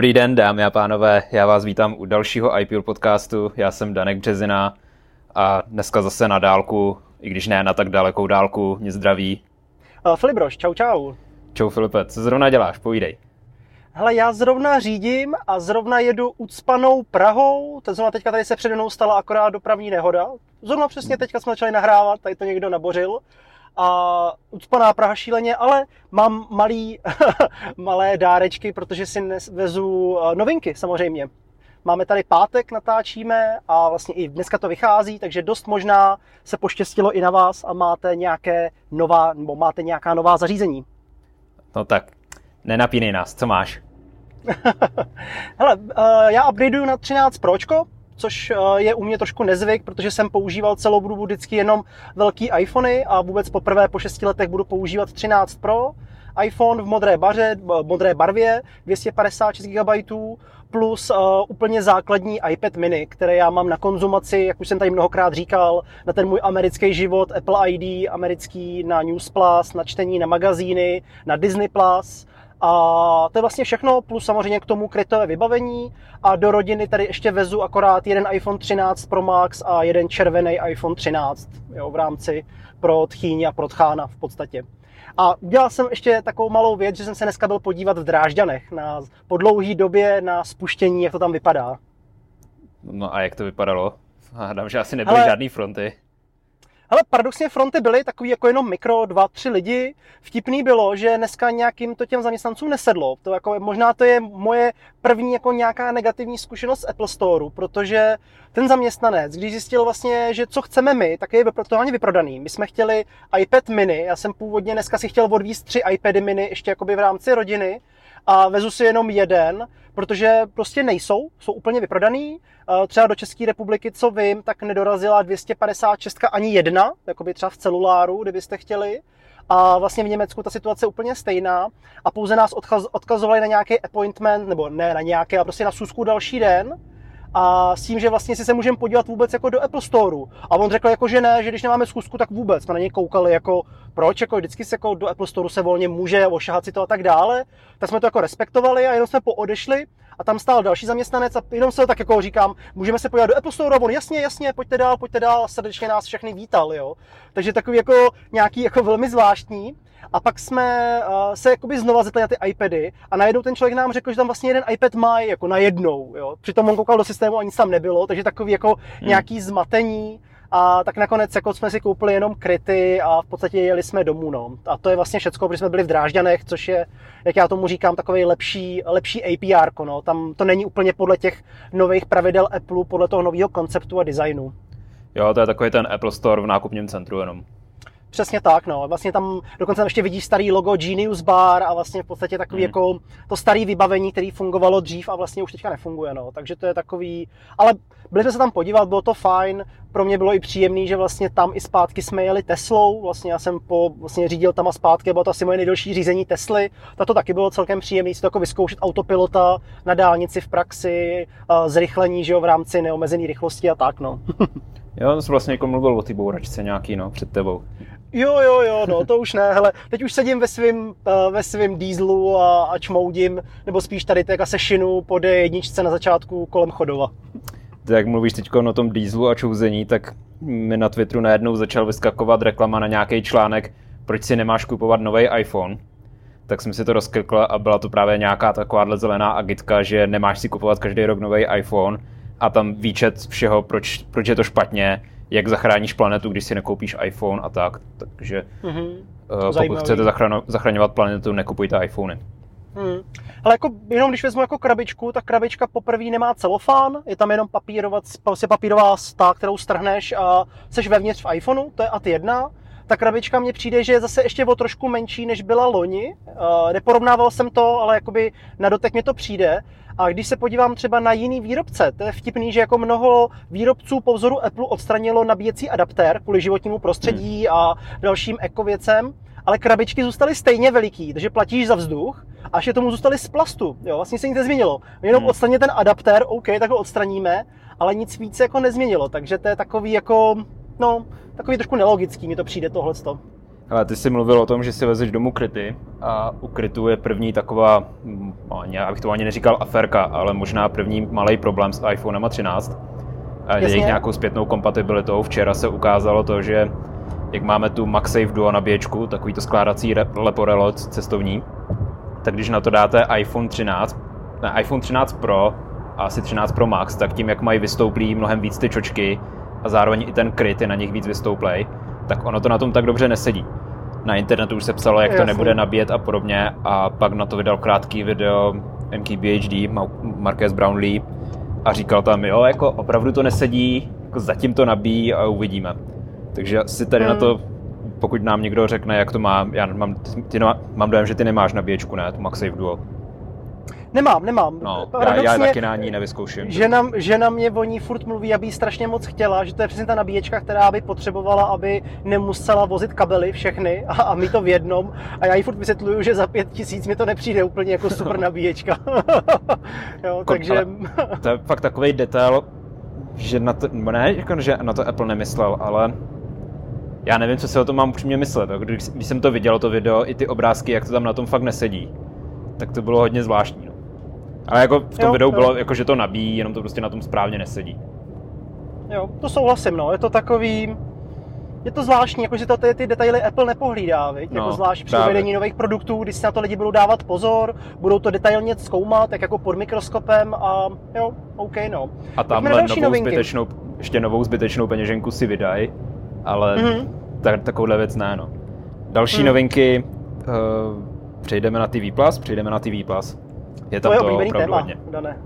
Dobrý den, dámy a pánové, já vás vítám u dalšího IPL podcastu. Já jsem Danek Březina a dneska zase na dálku, i když ne na tak dalekou dálku, mě zdraví. Uh, Filibroš, čau čau. Čau Filipe, co zrovna děláš, povídej. Hele, já zrovna řídím a zrovna jedu ucpanou Prahou. To zrovna teďka tady se přede mnou stala akorát dopravní nehoda. Zrovna přesně teďka jsme začali nahrávat, tady to někdo nabořil. A ucpaná Praha šíleně, ale mám malý, malé dárečky, protože si vezu eh, novinky samozřejmě. Máme tady pátek, natáčíme a vlastně i dneska to vychází, takže dost možná se poštěstilo i na vás a máte nějaké nová, nebo máte nějaká nová zařízení. No tak, nenapínej nás, co máš? Hele, uh, já upgradeuju na 13 Pročko, což uh, je u mě trošku nezvyk, protože jsem používal celou dobu vždycky jenom velký iPhony a vůbec poprvé po 6 letech budu používat 13 Pro. iPhone v modré, baře, modré barvě, 256 GB, plus uh, úplně základní iPad mini, které já mám na konzumaci, jak už jsem tady mnohokrát říkal, na ten můj americký život, Apple ID, americký na News Plus, na čtení na magazíny, na Disney Plus, a to je vlastně všechno, plus samozřejmě k tomu krytové vybavení. A do rodiny tady ještě vezu akorát jeden iPhone 13 Pro Max a jeden červený iPhone 13 jo, v rámci pro tchýně a pro tchána v podstatě. A udělal jsem ještě takovou malou věc, že jsem se dneska byl podívat v Drážďanech na, po dlouhé době na spuštění, jak to tam vypadá. No a jak to vypadalo? Hádám, že asi nebyly Ale... žádný fronty. Ale paradoxně fronty byly takový jako jenom mikro, dva, tři lidi. Vtipný bylo, že dneska nějakým to těm zaměstnancům nesedlo. To jako, možná to je moje první jako nějaká negativní zkušenost z Apple Store, protože ten zaměstnanec, když zjistil vlastně, že co chceme my, tak je totálně vyprodaný. My jsme chtěli iPad mini, já jsem původně dneska si chtěl odvízt tři iPady mini ještě jakoby v rámci rodiny, a vezu si jenom jeden, protože prostě nejsou, jsou úplně vyprodaný. Třeba do České republiky, co vím, tak nedorazila 256 ani jedna, jako by třeba v celuláru, kdybyste chtěli. A vlastně v Německu ta situace je úplně stejná a pouze nás odkazovali na nějaký appointment, nebo ne na nějaké, ale prostě na susku další den, a s tím, že vlastně si se můžeme podívat vůbec jako do Apple Store. A on řekl jako, že ne, že když nemáme schůzku, tak vůbec. Jsme na něj koukali jako, proč, jako vždycky se jako do Apple Store se volně může ošahat si to a tak dále. Tak jsme to jako respektovali a jenom jsme poodešli a tam stál další zaměstnanec a jenom se tak jako říkám, můžeme se podívat do Apple Store a on jasně, jasně, pojďte dál, pojďte dál, srdečně nás všechny vítal, jo. Takže takový jako nějaký jako velmi zvláštní. A pak jsme uh, se jakoby znova zeptali na ty iPady a najednou ten člověk nám řekl, že tam vlastně jeden iPad má jako na jednou, jo. Přitom on koukal do systému a nic tam nebylo, takže takový jako hmm. nějaký zmatení. A tak nakonec jako jsme si koupili jenom kryty a v podstatě jeli jsme domů. No. A to je vlastně všecko, protože jsme byli v Drážďanech, což je, jak já tomu říkám, takový lepší, lepší APR. No. Tam to není úplně podle těch nových pravidel Apple, podle toho nového konceptu a designu. Jo, to je takový ten Apple Store v nákupním centru jenom. Přesně tak, no. Vlastně tam dokonce tam ještě vidíš starý logo Genius Bar a vlastně v podstatě takový mm. jako to staré vybavení, který fungovalo dřív a vlastně už teďka nefunguje, no. Takže to je takový, ale byli jsme se tam podívat, bylo to fajn. Pro mě bylo i příjemný, že vlastně tam i zpátky jsme jeli Teslou. Vlastně já jsem po, vlastně řídil tam a zpátky, bylo to asi moje nejdelší řízení Tesly. Tak to taky bylo celkem příjemný si to jako vyzkoušet autopilota na dálnici v praxi, zrychlení, že jo, v rámci neomezené rychlosti a tak, no. jo, to vlastně jako mluvil o té bouračce nějaký, no, před tebou. Jo, jo, jo, no to už ne, hele, teď už sedím ve svým, uh, ve svým dieselu a, a čmoudím, nebo spíš tady tak se šinu po jedničce na začátku kolem Chodova. Tak jak mluvíš teď o tom dieselu a čouzení, tak mi na Twitteru najednou začal vyskakovat reklama na nějaký článek, proč si nemáš kupovat nový iPhone. Tak jsem si to rozklikl a byla to právě nějaká takováhle zelená agitka, že nemáš si kupovat každý rok nový iPhone a tam výčet všeho, proč, proč je to špatně, jak zachráníš planetu, když si nekoupíš iPhone a tak. Takže mm-hmm. uh, pokud chcete zachraňo, zachraňovat planetu, nekupujte iPhony. Hmm. Ale jako, jenom když vezmu jako krabičku, tak krabička poprvé nemá celofán, je tam jenom papírovat, prostě papírová stá, kterou strhneš a seš vevnitř v iPhoneu, to je AT 1. Ta krabička mně přijde, že je zase ještě o trošku menší, než byla loni. Uh, neporovnával jsem to, ale jakoby na dotek mi to přijde. A když se podívám třeba na jiný výrobce, to je vtipný, že jako mnoho výrobců po vzoru Apple odstranilo nabíjecí adaptér kvůli životnímu prostředí hmm. a dalším ekověcem, ale krabičky zůstaly stejně veliký, takže platíš za vzduch a ještě tomu zůstaly z plastu. Jo, vlastně se nic nezměnilo. Jenom hmm. odstranit ten adaptér, OK, tak ho odstraníme, ale nic víc jako nezměnilo, takže to je takový jako, no, takový trošku nelogický mi to přijde tohleto. Ale ty jsi mluvil o tom, že si vezeš domů kryty a u krytu je první taková, hm, já bych to ani neříkal aferka, ale možná první malý problém s iPhonem 13 a jejich nějakou zpětnou kompatibilitou. Včera se ukázalo to, že jak máme tu MagSafe Duo nabíječku, takový to skládací leporelo cestovní, tak když na to dáte iPhone 13, ne, iPhone 13 Pro a asi 13 Pro Max, tak tím, jak mají vystouplý mnohem víc ty čočky a zároveň i ten kryt je na nich víc vystouplej, tak ono to na tom tak dobře nesedí. Na internetu už se psalo, jak Jasně. to nebude nabíjet a podobně a pak na to vydal krátký video MKBHD, Marquez Brownlee a říkal tam, jo, jako opravdu to nesedí, jako zatím to nabíjí a uvidíme. Takže si tady hmm. na to, pokud nám někdo řekne, jak to má, já mám, ty, mám dojem, že ty nemáš nabíječku, ne, tu MagSafe Duo. Nemám, nemám. No, já, já taky na ní nevyzkouším. Žena, žena mě o ní furt mluví, aby ji strašně moc chtěla, že to je přesně ta nabíječka, která by potřebovala, aby nemusela vozit kabely všechny a, a mi to v jednom. A já jí furt vysvětluju, že za pět tisíc mi to nepřijde úplně jako super nabíječka. jo, takže... to je fakt takový detail, že na to, ne, jako, že na to Apple nemyslel, ale já nevím, co si o tom mám upřímně myslet. Když, když jsem to viděl, to video, i ty obrázky, jak to tam na tom fakt nesedí, tak to bylo hodně zvláštní. Ale jako v tom jo, videu jo. bylo, jako, že to nabíjí, jenom to prostě na tom správně nesedí. Jo, to souhlasím, no. Je to takový... Je to zvláštní, jakože to ty, ty detaily Apple nepohlídá, viď? No, jako zvlášť při uvedení nových produktů, když si na to lidi budou dávat pozor, budou to detailně zkoumat, tak jako pod mikroskopem a jo, OK, no. A tamhle novou novinky. zbytečnou, ještě novou zbytečnou peněženku si vydají, ale mm-hmm. tak, takovouhle věc ne, no. Další mm. novinky, uh, přejdeme na TV+, přejdeme na TV+. Je tam to, to opravdu téma, hodně. Dané.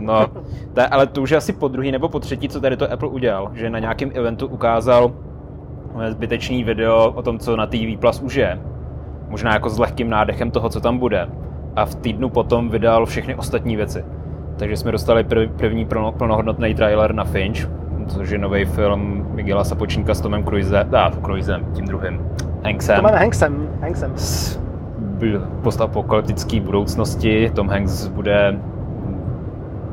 No, to, ale to už je asi po druhý nebo po třetí, co tady to Apple udělal, že na nějakém eventu ukázal zbytečný video o tom, co na TV Plus už je. Možná jako s lehkým nádechem toho, co tam bude. A v týdnu potom vydal všechny ostatní věci. Takže jsme dostali prv, první plnohodnotný trailer na Finch, což je nový film Miguela Sapočníka s Tomem Cruise, a, Cruisem, tím druhým, Hanksem. Tomem Hanksem, Hanksem. S postapokalyptické budoucnosti. Tom Hanks bude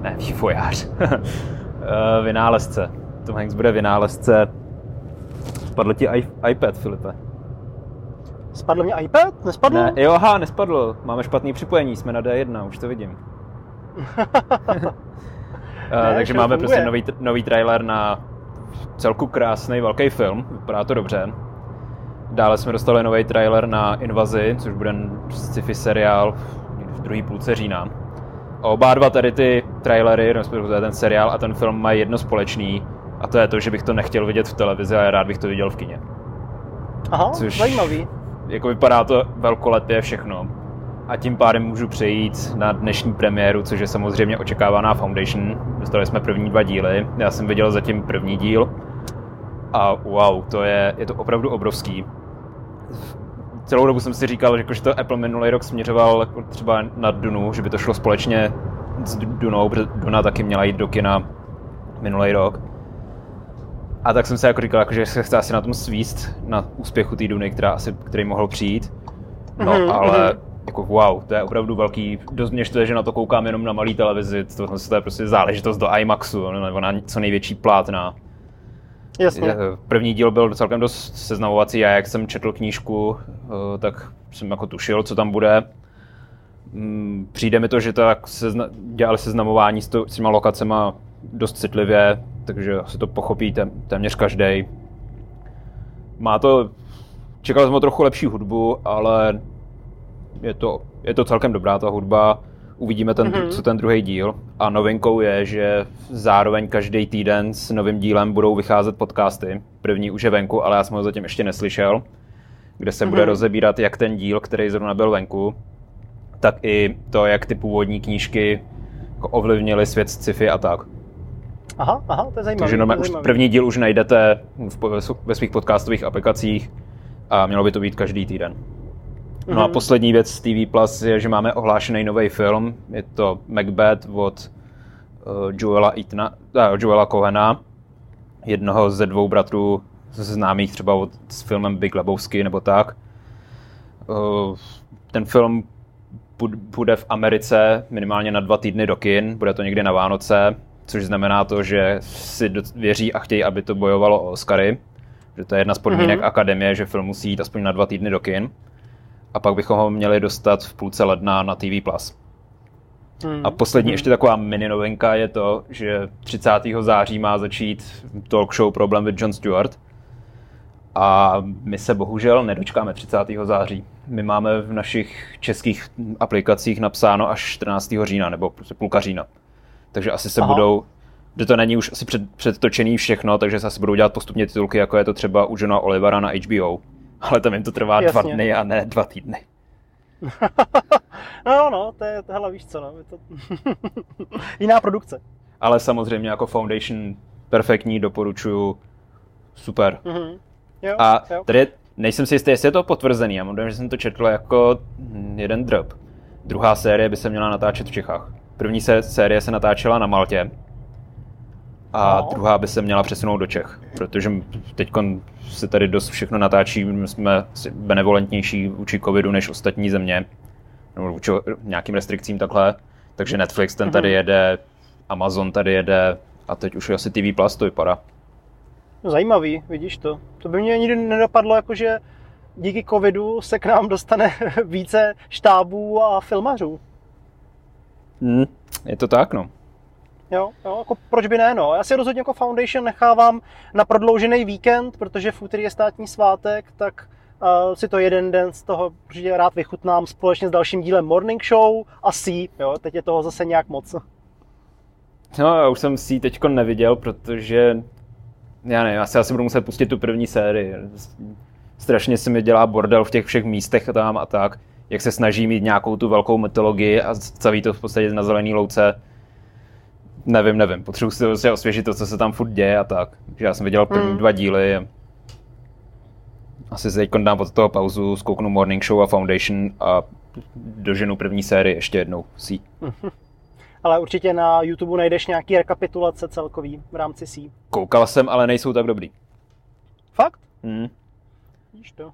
ne vývojář, eh, vynálezce. Tom Hanks bude vynálezce. Spadl ti iPad, Filipe. Spadl mě iPad? Nespadl? Ne, jo, aha, nespadl. Máme špatný připojení, jsme na D1, už to vidím. Eh, ne, takže máme prostě nový, nový trailer na celku krásný velký film, vypadá to dobře. Dále jsme dostali nový trailer na Invazi, což bude sci-fi seriál v druhé půlce října. Oba dva tady ty trailery, respektive ten seriál a ten film mají jedno společný, a to je to, že bych to nechtěl vidět v televizi, ale rád bych to viděl v kině. Aha, což, zajímavý. Jako vypadá to velkolepě všechno. A tím pádem můžu přejít na dnešní premiéru, což je samozřejmě očekávaná Foundation. Dostali jsme první dva díly. Já jsem viděl zatím první díl. A wow, to je, je to opravdu obrovský celou dobu jsem si říkal, že, jako, že to Apple minulý rok směřoval jako třeba na Dunu, že by to šlo společně s Dunou, protože Duna taky měla jít do kina minulý rok. A tak jsem si jako říkal, jako, že se chce asi na tom svíst na úspěchu té Duny, která asi, který mohl přijít. No, mm-hmm. ale jako wow, to je opravdu velký, dost mě štve, že na to koukám jenom na malý televizi, to, to je prostě záležitost do IMAXu, nebo na co největší plátna. Jasně. První díl byl celkem dost seznamovací a jak jsem četl knížku, eh, tak jsem jako tušil, co tam bude. Mm, přijde mi to, že tak se dělali seznamování s, to, s těma lokacema dost citlivě, takže asi to pochopí téměř každý. Má to, čekal jsem o trochu lepší hudbu, ale je to, je to celkem dobrá ta hudba uvidíme, ten, mm-hmm. co ten druhý díl. A novinkou je, že zároveň každý týden s novým dílem budou vycházet podcasty. První už je venku, ale já jsem ho zatím ještě neslyšel, kde se mm-hmm. bude rozebírat jak ten díl, který zrovna byl venku, tak i to, jak ty původní knížky jako ovlivnily svět sci-fi a tak. Aha, aha, to je zajímavé. Takže no, už první díl už najdete v, ve svých podcastových aplikacích a mělo by to být každý týden. No mm-hmm. a mhm. poslední věc z TV Plus je, že máme ohlášený nový film. Je to Macbeth od uh, Joela, Eatona, uh, Joela Cohena, jednoho ze dvou bratrů známých třeba od, s filmem Big Lebowski nebo tak. Uh, ten film bude v Americe minimálně na dva týdny do kin, bude to někdy na Vánoce, což znamená to, že si věří a chtějí, aby to bojovalo o Oscary. Že to je jedna z podmínek mm-hmm. akademie, že film musí jít aspoň na dva týdny do kin. A pak bychom ho měli dostat v půlce ledna na TV+. Plus. Hmm. A poslední hmm. ještě taková mini novinka je to, že 30. září má začít talk show Problem with Jon Stewart. A my se bohužel nedočkáme 30. září. My máme v našich českých aplikacích napsáno až 14. října, nebo prostě půlka října. Takže asi se Aha. budou, že to není už asi před, předtočený všechno, takže se asi budou dělat postupně titulky, jako je to třeba u Johna Olivera na HBO. Ale tam jim to trvá Jasně. dva dny a ne dva týdny. no, no, to je, hele, víš co, no, je to jiná produkce. Ale samozřejmě jako Foundation perfektní, doporučuju, super. Mm-hmm. Jo, a jo. tady nejsem si jistý, jestli je to potvrzený, já mám že jsem to četl jako jeden drop. Druhá série by se měla natáčet v Čechách. První série se natáčela na Maltě, a no. druhá by se měla přesunout do Čech, protože teď se tady dost všechno natáčí, my jsme benevolentnější vůči covidu než ostatní země, nebo vůči nějakým restrikcím takhle, takže Netflix ten tady mhm. jede, Amazon tady jede a teď už je asi TV Plus to vypadá. No, zajímavý, vidíš to. To by mě nikdy nedopadlo, jakože díky covidu se k nám dostane více štábů a filmařů. Hmm, je to tak, no. Jo, jo, jako proč by ne, no. Já si rozhodně jako Foundation nechávám na prodloužený víkend, protože v úterý je státní svátek, tak uh, si to jeden den z toho určitě rád vychutnám společně s dalším dílem Morning Show a C, jo, teď je toho zase nějak moc. No, já už jsem si teď neviděl, protože já nevím, já si asi budu muset pustit tu první sérii. Strašně se mi dělá bordel v těch všech místech tam a tak, jak se snaží mít nějakou tu velkou mytologii a staví to v podstatě na zelený louce Nevím, nevím. Potřebuji si prostě osvěžit to, co se tam furt děje a tak. Takže já jsem viděl první hmm. dva díly. Asi se teď dám pod toho pauzu, zkouknu Morning Show a Foundation a doženu první sérii ještě jednou. Sí. Ale určitě na YouTube najdeš nějaký rekapitulace celkový v rámci sí. Koukal jsem, ale nejsou tak dobrý. Fakt? Hmm. Víš to.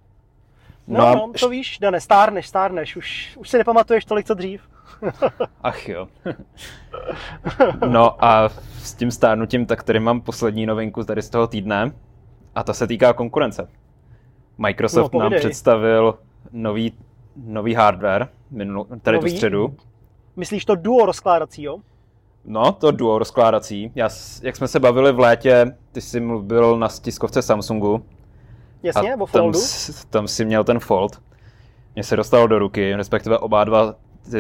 No, no, no to víš, Dane, stárneš, stárneš, už, už si nepamatuješ tolik, co dřív. Ach jo. No a s tím stárnutím, tak tady mám poslední novinku tady z toho týdne a ta se týká konkurence. Microsoft no, nám představil nový, nový hardware minul, tady nový? tu středu. Myslíš to duo rozkládací, jo? No, to duo rozkládací. Já, jak jsme se bavili v létě, ty jsi mluvil na stiskovce Samsungu. Jasně, o Foldu. Tam, tam si měl ten Fold. Mně se dostal do ruky, respektive oba dva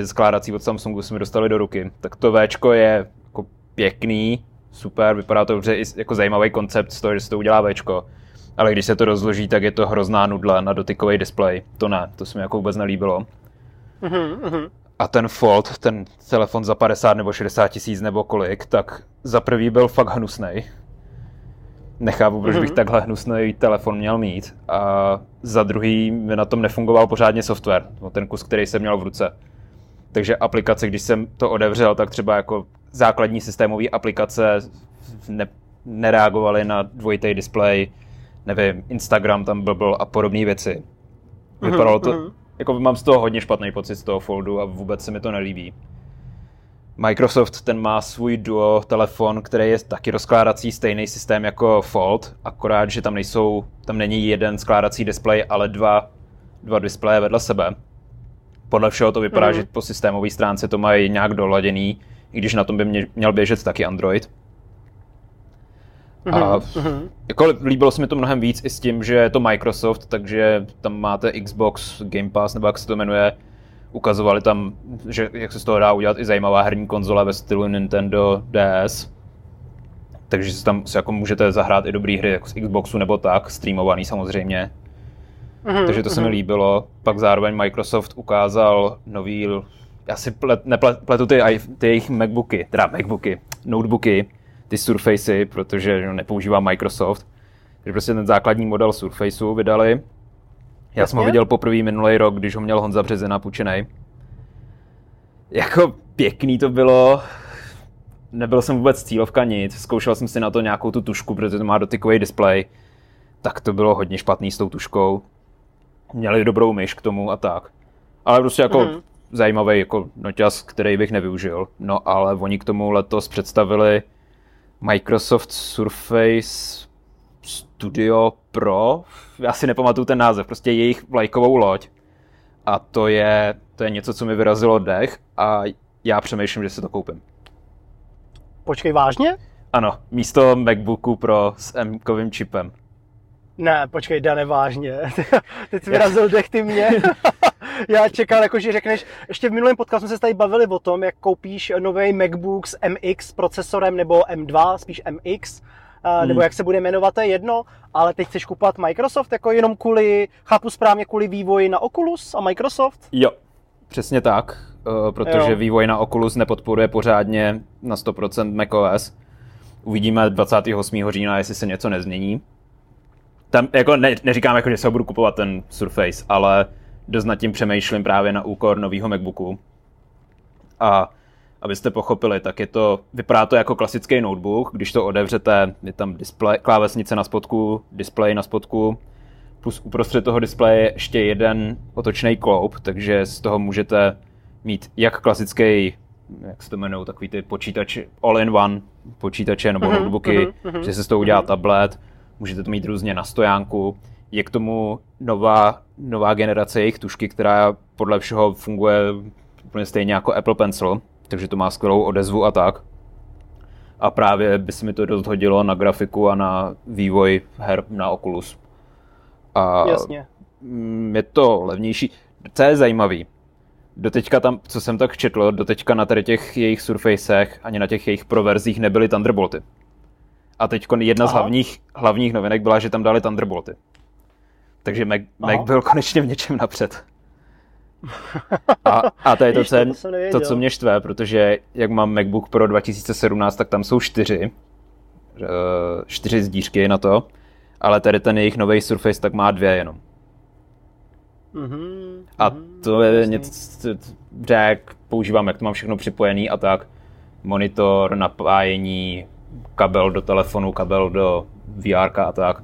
skládací od Samsungu jsme dostali do ruky. Tak to Včko je jako pěkný, super, vypadá to dobře, jako zajímavý koncept z toho, že se to udělá Včko. Ale když se to rozloží, tak je to hrozná nudla na dotykový displej. To ne, to se mi jako vůbec nelíbilo. Mm-hmm. A ten Fold, ten telefon za 50 nebo 60 tisíc nebo kolik, tak za prvý byl fakt hnusný. Nechápu, proč mm-hmm. bych mhm. takhle hnusný telefon měl mít. A za druhý mi na tom nefungoval pořádně software, ten kus, který jsem měl v ruce. Takže aplikace, když jsem to odevřel, tak třeba jako základní systémové aplikace ne, nereagovaly na dvojitý displej, nevím, Instagram tam byl a podobné věci. Mhm, Vypadalo to, mm-hmm. jako mám z toho hodně špatný pocit z toho foldu a vůbec se mi to nelíbí. Microsoft ten má svůj Duo telefon, který je taky rozkládací stejný systém jako Fold, akorát, že tam nejsou, tam není jeden skládací displej, ale dva, dva displeje vedle sebe podle všeho to vypadá, mm. že po systémové stránce to mají nějak doladěný, i když na tom by mě, měl běžet taky Android. Mm-hmm. A mm-hmm. jako líbilo se mi to mnohem víc i s tím, že je to Microsoft, takže tam máte Xbox Game Pass, nebo jak se to jmenuje, ukazovali tam, že jak se z toho dá udělat i zajímavá herní konzole ve stylu Nintendo DS. Takže si tam si jako můžete zahrát i dobré hry jako z Xboxu nebo tak, streamovaný samozřejmě. Mm-hmm, Takže to se mi mhm. líbilo. Pak zároveň Microsoft ukázal nový, já si plet, nepletu ty, ty jejich Macbooky, teda Macbooky, notebooky, ty Surfacey, protože nepoužívá Microsoft. Takže prostě ten základní model Surfaceu vydali. Já Jasně? jsem ho viděl poprvé minulý rok, když ho měl Honza Březina půjčený. Jako pěkný to bylo, nebyl jsem vůbec cílovka nic, zkoušel jsem si na to nějakou tu tušku, protože to má dotykový displej, tak to bylo hodně špatný s tou tuškou měli dobrou myš k tomu a tak. Ale prostě jako mm. zajímavý jako noťaz, který bych nevyužil. No ale oni k tomu letos představili Microsoft Surface Studio Pro, já si nepamatuju ten název, prostě jejich vlajkovou loď. A to je, to je něco, co mi vyrazilo dech a já přemýšlím, že si to koupím. Počkej, vážně? Ano, místo MacBooku Pro s M-kovým čipem. Ne, počkej, Dane, vážně. Teď jsi vyrazil dech ty mě. Já čekal, jako, že řekneš, ještě v minulém podcastu jsme se tady bavili o tom, jak koupíš nový MacBook s MX procesorem nebo M2, spíš MX, hmm. nebo jak se bude jmenovat, to je jedno, ale teď chceš kupovat Microsoft jako jenom kvůli, chápu správně, kvůli vývoji na Oculus a Microsoft? Jo, přesně tak, eh, protože jo. vývoj na Oculus nepodporuje pořádně na 100% macOS. Uvidíme 28. října, jestli se něco nezmění. Tam, jako ne, neříkám, jako, že se ho budu kupovat ten Surface, ale dost nad tím přemýšlím právě na úkor nového MacBooku. A abyste pochopili, tak je to, vypadá to jako klasický notebook, když to odevřete, je tam display, klávesnice na spodku, display na spodku, plus uprostřed toho displeje ještě jeden otočný kloub, takže z toho můžete mít jak klasický, jak se to jmenují, takový ty počítače, all-in-one počítače nebo mm-hmm, notebooky, mm-hmm, že se z toho udělá mm-hmm. tablet, můžete to mít různě na stojánku, je k tomu nová, nová generace jejich tušky, která podle všeho funguje úplně stejně jako Apple Pencil, takže to má skvělou odezvu a tak. A právě by se mi to dost hodilo na grafiku a na vývoj her na Oculus. A Jasně. Mm, je to levnější. Co je zajímavý, doteďka tam, co jsem tak četl, doteďka na tady těch jejich Surfacech ani na těch jejich proverzích nebyly Thunderbolty. A teď jedna Aha. z hlavních, hlavních novinek byla, že tam dali Thunderbolty. Takže Mac, Mac byl konečně v něčem napřed. A, a to je to, co, to, to, co mě štve, protože jak mám MacBook Pro 2017, tak tam jsou čtyři, eh, čtyři zdířky na to, ale tady ten jejich nový Surface tak má dvě jenom. Mm-hmm, a mhm, to je jasný. něco, jak používám, jak to mám všechno připojený a tak. Monitor, napájení, kabel do telefonu, kabel do VR a tak.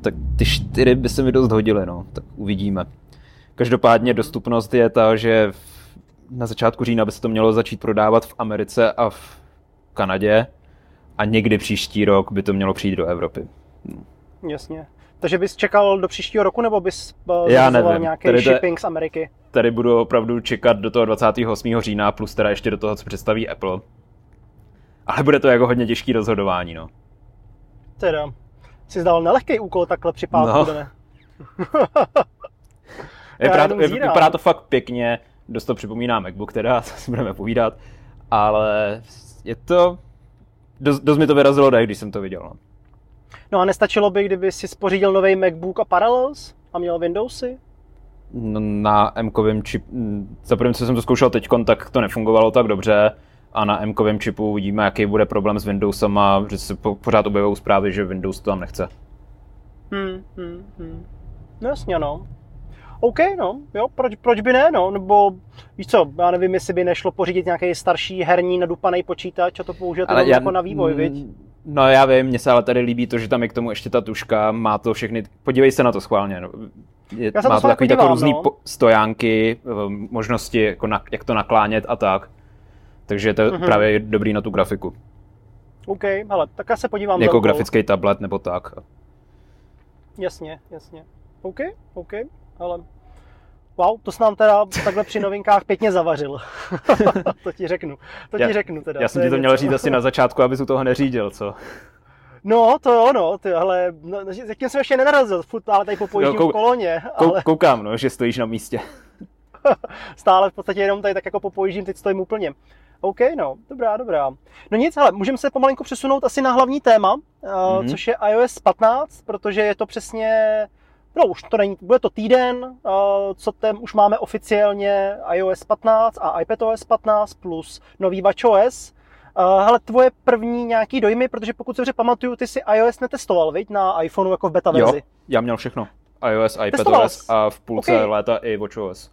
Tak ty čtyři by se mi dost hodily, no. Tak uvidíme. Každopádně dostupnost je ta, že na začátku října by se to mělo začít prodávat v Americe a v Kanadě a někdy příští rok by to mělo přijít do Evropy. Jasně. Takže bys čekal do příštího roku, nebo bys eh, Já nevím. nějaký tady shipping z Ameriky? Tady budu opravdu čekat do toho 28. října, plus teda ještě do toho, co představí Apple. Ale bude to jako hodně těžký rozhodování, no. Teda, jsi zdal nelehký úkol takhle při pátku, no. vypadá, to, vypadá to fakt pěkně, dost to připomíná MacBook teda, co si budeme povídat, ale je to, dost, dost mi to vyrazilo dech, když jsem to viděl. No. no a nestačilo by, kdyby si spořídil nový MacBook a Parallels a měl Windowsy? No, na M-kovém čip, za prvním, co jsem to zkoušel teď, tak to nefungovalo tak dobře a na M-kovém čipu uvidíme, jaký bude problém s Windowsem a že se pořád objevují zprávy, že Windows to tam nechce. Hmm, hmm, hmm. No jasně, no. OK, no, jo, proč, proč by ne, no, nebo víš co, já nevím, jestli by nešlo pořídit nějaký starší herní nadupaný počítač a to použít ale já, jako na vývoj, viď? No já vím, mně se ale tady líbí to, že tam je k tomu ještě ta tuška, má to všechny, podívej se na to schválně, no. Je, má to takový jako různý no. stojánky, eh, možnosti, jako na, jak to naklánět a tak. Takže to je mm-hmm. právě dobrý na tu grafiku. OK, hele, tak já se podívám. Jako grafický tablet nebo tak. Jasně, jasně. OK, OK ale wow, to se nám teda takhle při novinkách pěkně zavařil. to ti řeknu, to já, ti řeknu teda. Já jsem ti to měl říct asi na začátku, abys u toho neřídil, co? No, to jo, no, ty, ale no, zatím jsem ještě nenarazil, furt, ale tady popojíždím no, kou, v koloně. Ale... Koukám, no, že stojíš na místě. Stále v podstatě jenom tady tak jako popojíždím, teď stojím úplně. OK, no, dobrá, dobrá. No nic, ale můžeme se pomalinku přesunout asi na hlavní téma, mm-hmm. což je iOS 15, protože je to přesně No už to není, bude to týden, co ten už máme oficiálně iOS 15 a iPadOS 15 plus nový WatchOS. Hele, tvoje první nějaký dojmy, protože pokud se dobře pamatuju, ty si iOS netestoval, viď, na iPhoneu jako v beta verzi. Jo, já měl všechno. iOS, iPadOS a v půlce okay. léta i WatchOS.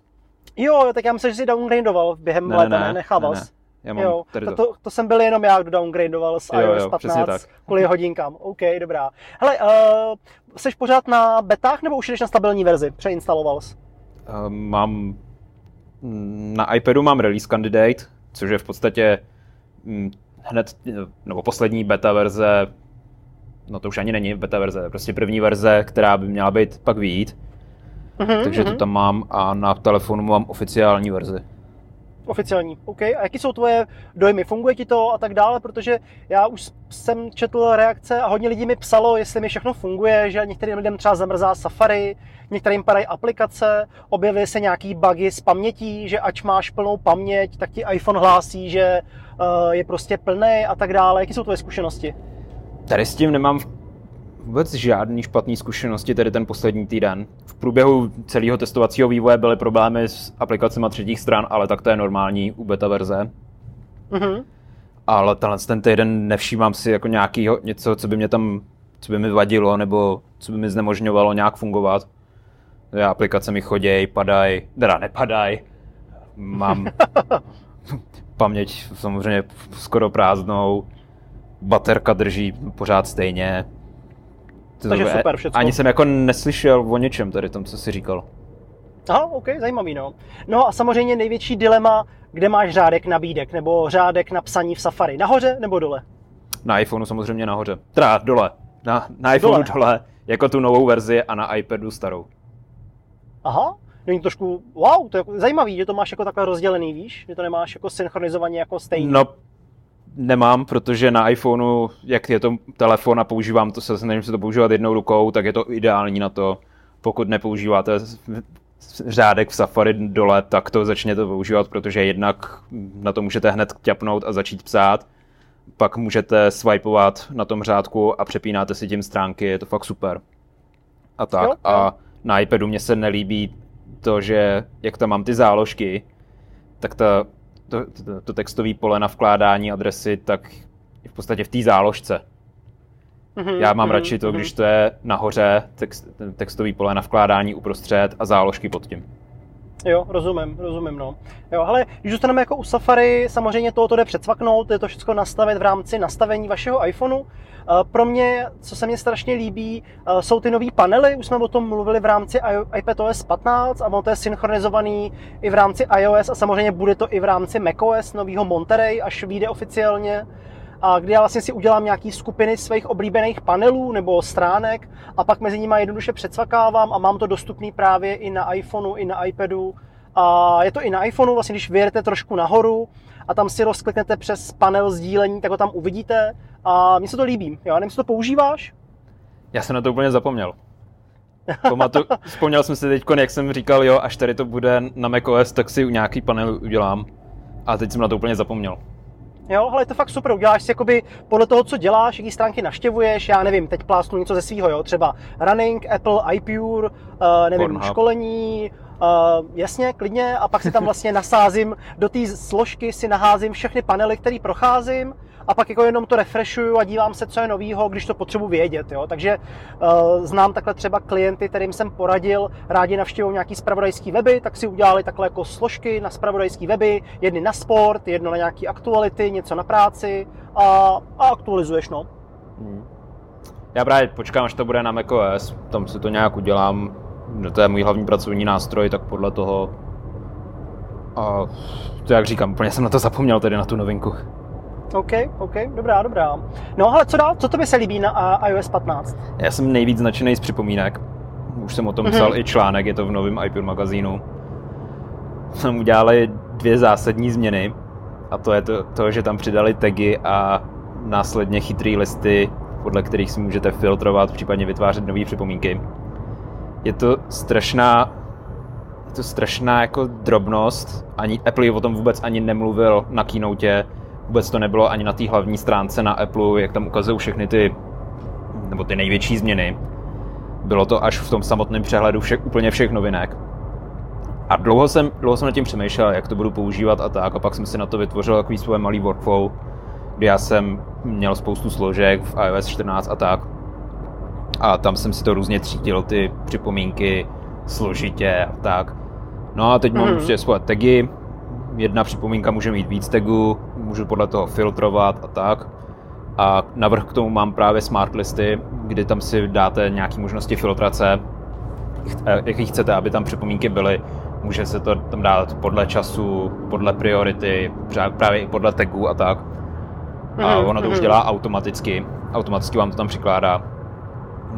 Jo, tak já myslím, že jsi downgradoval během ne, léta, ne, ne, nechával ne, ne. Já mám jo, tady to. To, to jsem byl jenom já, kdo downgradoval z iOS jo, 15 kvůli hodinkám. OK, dobrá. Hele, uh, jsi pořád na betách nebo už jdeš na stabilní verzi? Přeinstaloval jsi? Uh, mám... Na iPadu mám release candidate, což je v podstatě hm, hned, nebo poslední beta verze no to už ani není beta verze, prostě první verze, která by měla být pak vyjít. Mm-hmm, takže mm-hmm. to tam mám a na telefonu mám oficiální verzi oficiální. OK. A jaký jsou tvoje dojmy? Funguje ti to a tak dále? Protože já už jsem četl reakce a hodně lidí mi psalo, jestli mi všechno funguje, že některým lidem třeba zamrzá Safari, některým padají aplikace, objevily se nějaký bugy s pamětí, že ať máš plnou paměť, tak ti iPhone hlásí, že uh, je prostě plný a tak dále. Jaké jsou tvoje zkušenosti? Tady s tím nemám vůbec žádný špatný zkušenosti tady ten poslední týden. V průběhu celého testovacího vývoje byly problémy s aplikacemi třetích stran, ale tak to je normální u beta verze. Mm-hmm. Ale tenhle ten týden nevšímám si jako nějakýho, něco, co by mě tam, co by mi vadilo, nebo co by mi znemožňovalo nějak fungovat. Já aplikace mi choděj, padají, teda nepadají. Mám paměť samozřejmě skoro prázdnou, baterka drží pořád stejně, to Takže super všechno. Ani jsem jako neslyšel o něčem tady tom, co jsi říkal. Aha, OK, zajímavý, no. No a samozřejmě největší dilema, kde máš řádek nabídek, nebo řádek na psaní v Safari. Nahoře nebo dole? Na iPhoneu samozřejmě nahoře. Teda dole. Na, na iPhoneu dole. dole, jako tu novou verzi a na iPadu starou. Aha, není trošku, wow, to je jako zajímavý, že to máš jako takhle rozdělený, víš? Že to nemáš jako synchronizovaně jako stejný. No, nemám, protože na iPhoneu, jak je to telefon a používám to, se snažím se to používat jednou rukou, tak je to ideální na to. Pokud nepoužíváte řádek v Safari dole, tak to začněte používat, protože jednak na to můžete hned ťapnout a začít psát. Pak můžete swipeovat na tom řádku a přepínáte si tím stránky, je to fakt super. A tak. A na iPadu mě se nelíbí to, že jak tam mám ty záložky, tak ta to, to, to textové pole na vkládání adresy, tak v podstatě v té záložce. Mm-hmm, Já mám mm-hmm, radši to, mm-hmm. když to je nahoře, text, textový pole na vkládání uprostřed a záložky pod tím. Jo, rozumím, rozumím, no. Jo, ale když zůstaneme jako u Safari, samozřejmě toho to jde předsvaknout, je to všechno nastavit v rámci nastavení vašeho iPhoneu. Pro mě, co se mně strašně líbí, jsou ty nové panely, už jsme o tom mluvili v rámci iPadOS 15 a ono to je synchronizovaný i v rámci iOS a samozřejmě bude to i v rámci macOS nového Monterey, až vyjde oficiálně kdy já vlastně si udělám nějaký skupiny svých oblíbených panelů nebo stránek a pak mezi nimi jednoduše předsvakávám a mám to dostupný právě i na iPhoneu, i na iPadu. A je to i na iPhoneu, vlastně když vyjedete trošku nahoru a tam si rozkliknete přes panel sdílení, tak ho tam uvidíte a mně se to líbí. Jo, nevím, to používáš? Já jsem na to úplně zapomněl. Pamatu, vzpomněl jsem si teď, jak jsem říkal, jo, až tady to bude na macOS, tak si nějaký panel udělám. A teď jsem na to úplně zapomněl. Jo, ale je to fakt super, uděláš si jakoby podle toho, co děláš, jaký stránky navštěvuješ, já nevím, teď plásnu něco ze svého, jo, třeba running, Apple, iPure, uh, nevím, Pornhub. školení, Uh, jasně, klidně, a pak si tam vlastně nasázím, do té složky si naházím všechny panely, které procházím a pak jako jenom to refreshuju a dívám se, co je novýho, když to potřebuji vědět. Jo? Takže uh, znám takhle třeba klienty, kterým jsem poradil, rádi navštěvují nějaký spravodajský weby, tak si udělali takhle jako složky na spravodajský weby, jedny na sport, jedno na nějaký aktuality, něco na práci a, a aktualizuješ, no. Hmm. Já právě počkám, až to bude na macOS, tam si to nějak udělám, to je můj hlavní pracovní nástroj, tak podle toho a to jak říkám, úplně jsem na to zapomněl tedy na tu novinku. OK, OK, dobrá, dobrá. No ale co dál? Co tobě se líbí na iOS 15? Já jsem nejvíc značený z připomínek. Už jsem o tom mm-hmm. psal i článek, je to v novém iPure magazínu. Tam udělali dvě zásadní změny. A to je to, to, že tam přidali tagy a následně chytrý listy, podle kterých si můžete filtrovat, případně vytvářet nové připomínky. Je to strašná je to strašná jako drobnost. Ani Apple o tom vůbec ani nemluvil na keynote Vůbec to nebylo ani na té hlavní stránce na Apple, jak tam ukazují všechny ty, nebo ty největší změny. Bylo to až v tom samotném přehledu všech, úplně všech novinek. A dlouho jsem, dlouho jsem nad tím přemýšlel, jak to budu používat a tak, a pak jsem si na to vytvořil takový svůj malý workflow, kdy já jsem měl spoustu složek v iOS 14 a tak. A tam jsem si to různě třídil, ty připomínky, složitě a tak. No a teď mm-hmm. mám mhm. prostě svoje tagy, jedna připomínka může mít víc tagů, můžu podle toho filtrovat a tak. A navrh k tomu mám právě smart listy, kdy tam si dáte nějaké možnosti filtrace, eh, jaký chcete, aby tam připomínky byly. Může se to tam dát podle času, podle priority, právě i podle tagů a tak. A mhm, ono to už mhm. dělá automaticky. automaticky vám to tam přikládá.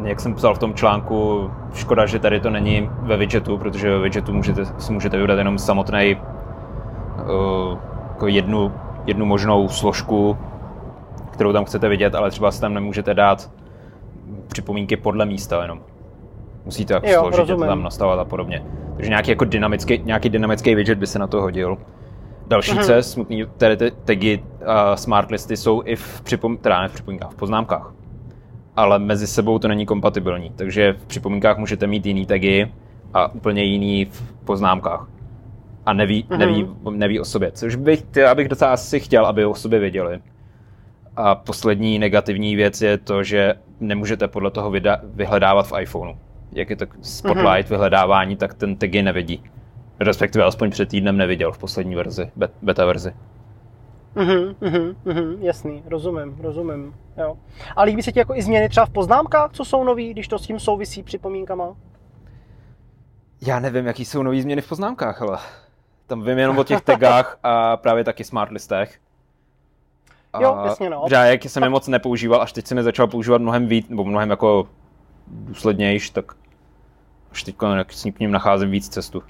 Jak jsem psal v tom článku, škoda, že tady to není ve widgetu, protože ve widgetu můžete, si můžete vybrat jenom samotný uh, jako jednu, jednu možnou složku, kterou tam chcete vidět, ale třeba si tam nemůžete dát připomínky podle místa jenom. Musíte jako jo, složitě to tam nastavovat a podobně. Takže nějaký, jako dynamický, nějaký dynamický widget by se na to hodil. Další mm-hmm. C, smutný, tady ty tagy a smart listy jsou i v, připom, teda ne v připomínkách, v poznámkách. Ale mezi sebou to není kompatibilní, takže v připomínkách můžete mít jiný tagy a úplně jiný v poznámkách. A neví, mm-hmm. neví, neví o sobě, což bych, já bych docela asi chtěl, aby o sobě věděli. A poslední negativní věc je to, že nemůžete podle toho vyhledávat v iPhoneu. Jak je to Spotlight, mm-hmm. vyhledávání, tak ten tagy nevidí. Respektive aspoň před týdnem neviděl v poslední verzi, beta verzi. Mhm, mhm, mhm, jasný, rozumím, rozumím, jo. A líbí se ti jako i změny třeba v poznámkách, co jsou nový, když to s tím souvisí připomínkama? Já nevím, jaký jsou nový změny v poznámkách, ale tam vím jenom o těch tagách a právě taky smart listech. A jo, jasně no. jak jsem je moc nepoužíval, až teď jsem je začal používat mnohem víc, nebo mnohem jako důslednějš, tak až teď s ním nacházím víc cestu.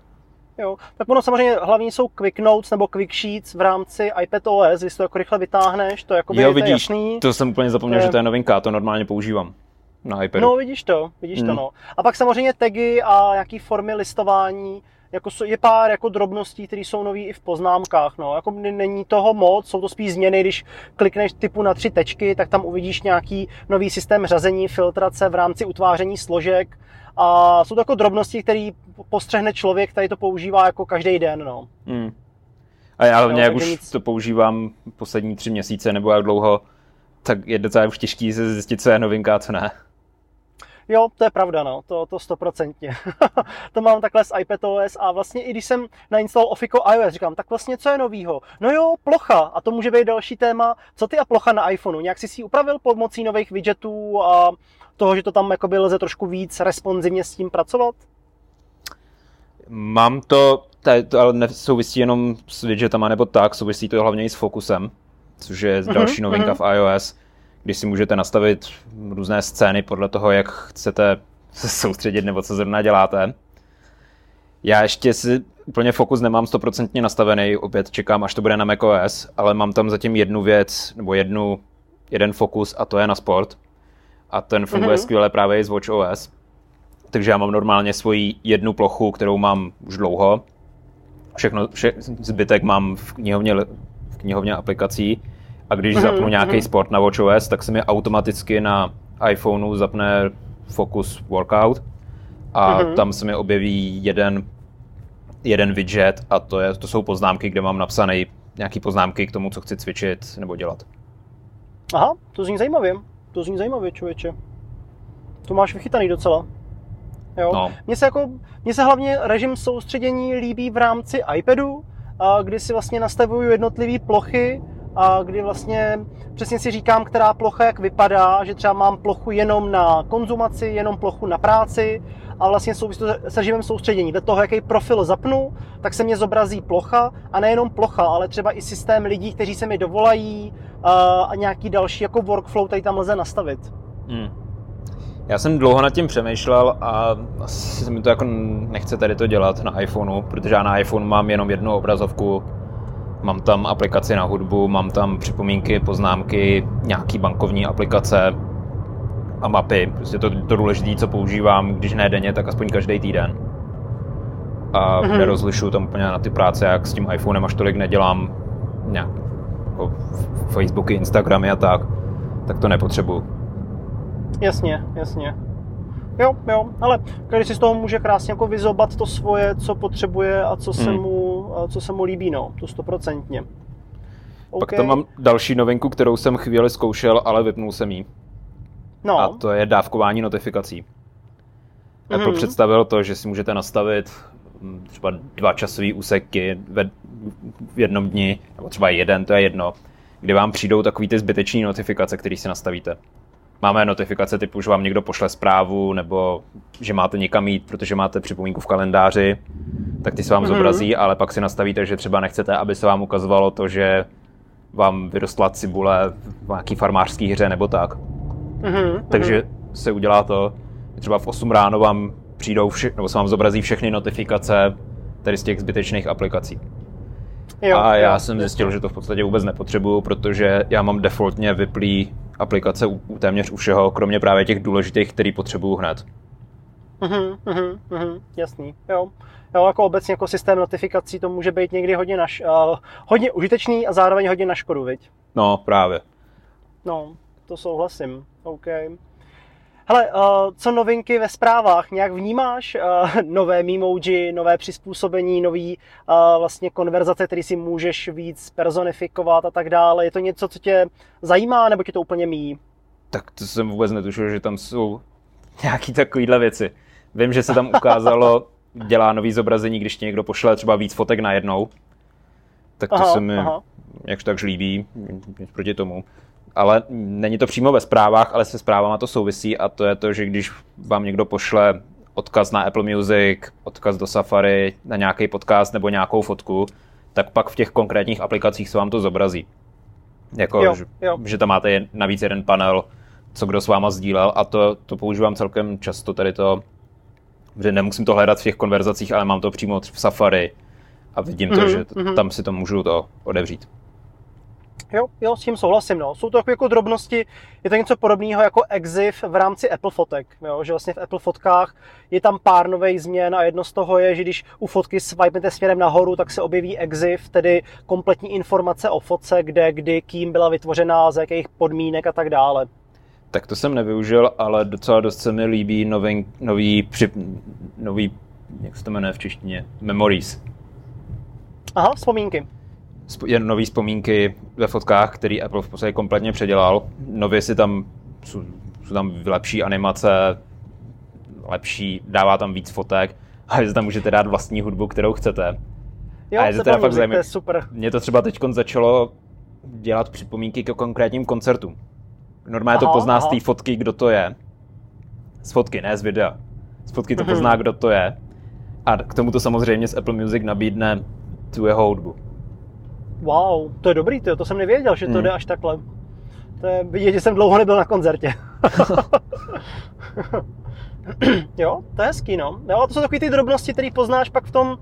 Jo. Tak ono samozřejmě hlavní jsou Quick Notes nebo Quick Sheets v rámci iPad OS, když to jako rychle vytáhneš, to jako jo, vidíš, to jasný. to jsem úplně zapomněl, je... že to je novinka, to normálně používám na iPadu. No vidíš to, vidíš hmm. to no. A pak samozřejmě tagy a jaký formy listování, jako je pár jako drobností, které jsou nové i v poznámkách. No. Jako není toho moc, jsou to spíš změny, když klikneš typu na tři tečky, tak tam uvidíš nějaký nový systém řazení, filtrace v rámci utváření složek. A jsou to jako drobnosti, které postřehne člověk, který to používá jako každý den. No. Hmm. A já hlavně, jak už nic... to používám poslední tři měsíce nebo jak dlouho, tak je docela už těžký se zjistit, co je novinka a co ne. Jo, to je pravda, no, to, to stoprocentně. to mám takhle s iPadOS a vlastně i když jsem nainstaloval Ofico iOS, říkám, tak vlastně co je novýho? No jo, plocha a to může být další téma. Co ty a plocha na iPhoneu? Nějak jsi si upravil pomocí nových widgetů a toho, že to tam jakoby lze trošku víc responsivně s tím pracovat? Mám to, to ale nesouvisí jenom s widgetama nebo tak, souvisí to hlavně i s fokusem, což je uh-huh, další novinka uh-huh. v iOS když si můžete nastavit různé scény podle toho, jak chcete se soustředit nebo co zrovna děláte. Já ještě si úplně fokus nemám stoprocentně nastavený, opět čekám, až to bude na macOS, ale mám tam zatím jednu věc, nebo jednu, jeden fokus a to je na sport. A ten funguje mm-hmm. skvěle právě i z WatchOS. Takže já mám normálně svoji jednu plochu, kterou mám už dlouho. Všechno, vše, zbytek mám v knihovně, v knihovně aplikací a když mm-hmm. zapnu nějaký mm-hmm. sport na WatchOS, tak se mi automaticky na iPhoneu zapne Focus Workout a mm-hmm. tam se mi objeví jeden, jeden widget a to, je, to jsou poznámky, kde mám napsané nějaké poznámky k tomu, co chci cvičit nebo dělat. Aha, to zní zajímavě. To zní zajímavě, člověče. To máš vychytaný docela. Jo. No. Mně se, jako, mně se hlavně režim soustředění líbí v rámci iPadu, a kdy si vlastně nastavuju jednotlivé plochy a kdy vlastně přesně si říkám, která plocha jak vypadá, že třeba mám plochu jenom na konzumaci, jenom plochu na práci a vlastně souvisí se režimem soustředění. Dle toho, jaký profil zapnu, tak se mě zobrazí plocha a nejenom plocha, ale třeba i systém lidí, kteří se mi dovolají a nějaký další jako workflow, který tam lze nastavit. Hmm. Já jsem dlouho nad tím přemýšlel a asi se mi to jako nechce tady to dělat na iPhoneu, protože já na iPhone mám jenom jednu obrazovku Mám tam aplikaci na hudbu, mám tam připomínky, poznámky, nějaký bankovní aplikace a mapy. Prostě to, to důležité, co používám, když ne denně, tak aspoň každý týden. A mm-hmm. nerozlišuju tam úplně na ty práce, jak s tím iPhonem až tolik nedělám nějak jako Facebooky, Instagramy a tak, tak to nepotřebuju. Jasně, jasně. Jo, jo, ale každý si z toho může krásně jako vyzobat to svoje, co potřebuje a co se, hmm. mu, co se mu líbí, no, to stoprocentně. Okay. Pak tam mám další novinku, kterou jsem chvíli zkoušel, ale vypnul jsem ji. No. A to je dávkování notifikací. Mm-hmm. Apple představil to, že si můžete nastavit hm, třeba dva časové úseky ve, v jednom dni, nebo třeba jeden, to je jedno, kdy vám přijdou takový ty zbyteční notifikace, které si nastavíte máme notifikace typu, že vám někdo pošle zprávu, nebo že máte někam jít, protože máte připomínku v kalendáři, tak ty se vám mm-hmm. zobrazí, ale pak si nastavíte, že třeba nechcete, aby se vám ukazovalo to, že vám vyrostla cibule v nějaký farmářský hře nebo tak. Mm-hmm. Takže se udělá to, třeba v 8 ráno vám přijdou vše, nebo se vám zobrazí všechny notifikace tady z těch zbytečných aplikací. Jo, a já jo, jsem zjistil, jo. že to v podstatě vůbec nepotřebuju, protože já mám defaultně vyplý aplikace u, u téměř u všeho, kromě právě těch důležitých, který potřebuju hned. Mhm, mhm, mhm, jasný, jo. Jo, jako obecně jako systém notifikací to může být někdy hodně, naš, uh, hodně užitečný a zároveň hodně na škodu, viď? No, právě. No, to souhlasím, OK. Hele, uh, co novinky ve zprávách? Nějak vnímáš uh, nové memoji, nové přizpůsobení, nový uh, vlastně konverzace, který si můžeš víc personifikovat a tak dále? Je to něco, co tě zajímá, nebo tě to úplně míjí? Tak to jsem vůbec netušil, že tam jsou nějaký takovýhle věci. Vím, že se tam ukázalo, dělá nový zobrazení, když ti někdo pošle třeba víc fotek najednou. Tak to aha, se mi aha. jakž tak líbí, proti tomu ale není to přímo ve zprávách, ale se zprávama to souvisí a to je to, že když vám někdo pošle odkaz na Apple Music, odkaz do Safari, na nějaký podcast nebo nějakou fotku, tak pak v těch konkrétních aplikacích se vám to zobrazí. Jako, jo, že, jo. že tam máte navíc jeden panel, co kdo s váma sdílel a to, to používám celkem často tady to, že nemusím to hledat v těch konverzacích, ale mám to přímo v Safari a vidím mm-hmm, to, mhm, že t- mm-hmm. tam si to můžu to odevřít. Jo, jo, s tím souhlasím. No. Jsou to takové jako drobnosti, je to něco podobného jako EXIF v rámci Apple fotek. Jo? Že vlastně v Apple fotkách je tam pár nových změn a jedno z toho je, že když u fotky swipete směrem nahoru, tak se objeví EXIF, tedy kompletní informace o fotce, kde, kdy, kým byla vytvořena, z jakých podmínek a tak dále. Tak to jsem nevyužil, ale docela dost se mi líbí nový, nový, při, nový jak se to jmenuje v češtině, Memories. Aha, vzpomínky jen nové vzpomínky ve fotkách, který Apple v podstatě kompletně předělal. Nově si tam jsou, jsou tam lepší animace, lepší, dává tam víc fotek a vy tam můžete dát vlastní hudbu, kterou chcete. Jo, a je to teda fakt zajímavé. super. Mně to třeba teď začalo dělat připomínky ke konkrétním koncertům. Normálně aha, to pozná aha. z té fotky, kdo to je. Z fotky, ne z videa. Z fotky to mm-hmm. pozná, kdo to je. A k tomu to samozřejmě z Apple Music nabídne tu jeho hudbu. Wow, to je dobrý, to, to jsem nevěděl, že to hmm. jde až takhle. To je vidět, že jsem dlouho nebyl na koncertě. jo, to je hezký, no. Jo, to jsou takové ty drobnosti, které poznáš pak v tom